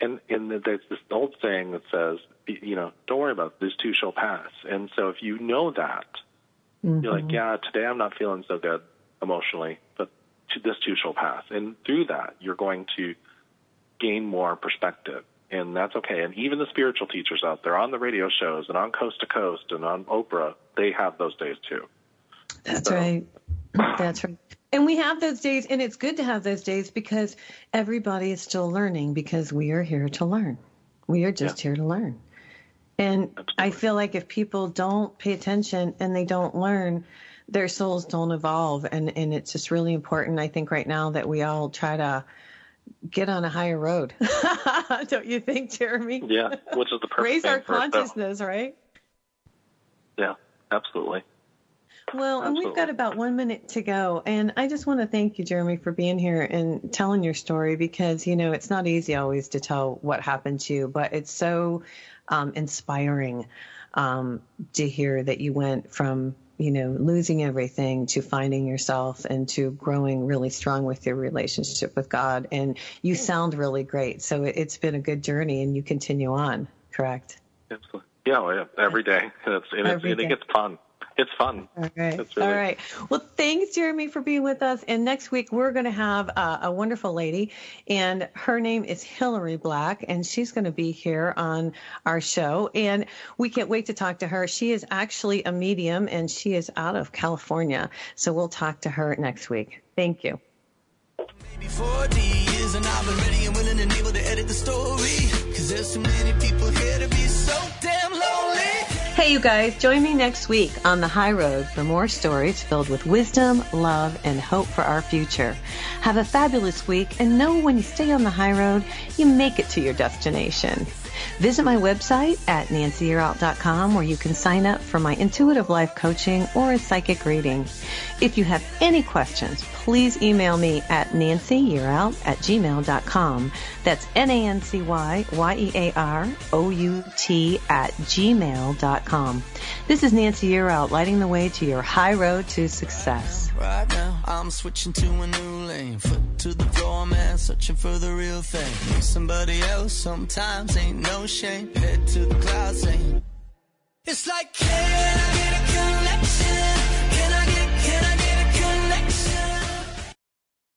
And and there's this old saying that says, you know, don't worry about it. This too shall pass. And so if you know that, you're like, mm-hmm. yeah, today I'm not feeling so good emotionally, but this too shall pass. And through that, you're going to gain more perspective. And that's okay. And even the spiritual teachers out there on the radio shows and on Coast to Coast and on Oprah, they have those days too. That's So- right. That's right. And we have those days, and it's good to have those days because everybody is still learning because we are here to learn. We are just here to learn. And I feel like if people don't pay attention and they don't learn, their souls don't evolve. And, and it's just really important, I think, right now that we all try to get on a higher road. don't you think, Jeremy? Yeah, which is the perfect Raise our for us to- consciousness, right? Yeah, absolutely. Well, and we've got about one minute to go. And I just want to thank you, Jeremy, for being here and telling your story because, you know, it's not easy always to tell what happened to you, but it's so um, inspiring um, to hear that you went from, you know, losing everything to finding yourself and to growing really strong with your relationship with God. And you sound really great. So it, it's been a good journey and you continue on, correct? Absolutely. Yeah, yeah, every day. And it's, and, it's, and it gets fun. It's fun. All right. That's really- All right. Well, thanks, Jeremy, for being with us. And next week, we're going to have uh, a wonderful lady, and her name is Hillary Black, and she's going to be here on our show. And we can't wait to talk to her. She is actually a medium, and she is out of California. So we'll talk to her next week. Thank you. Maybe 40 years and I've been ready and willing and able to edit the story. Cause there's so many people here to be so damn lonely. Hey, you guys, join me next week on the high road for more stories filled with wisdom, love, and hope for our future. Have a fabulous week and know when you stay on the high road, you make it to your destination. Visit my website at nancyyearout.com where you can sign up for my intuitive life coaching or a psychic reading. If you have any questions, please email me at nancyyearout at gmail.com. That's N-A-N-C-Y-Y-E-A-R-O-U-T at gmail.com. This is Nancy Yearout, lighting the way to your high road to success. Right now, I'm switching to a new lane. Foot to the floor, man, searching for the real thing. Somebody else, sometimes ain't no shame. Head to the clouds, saying it's like, can I get a connection?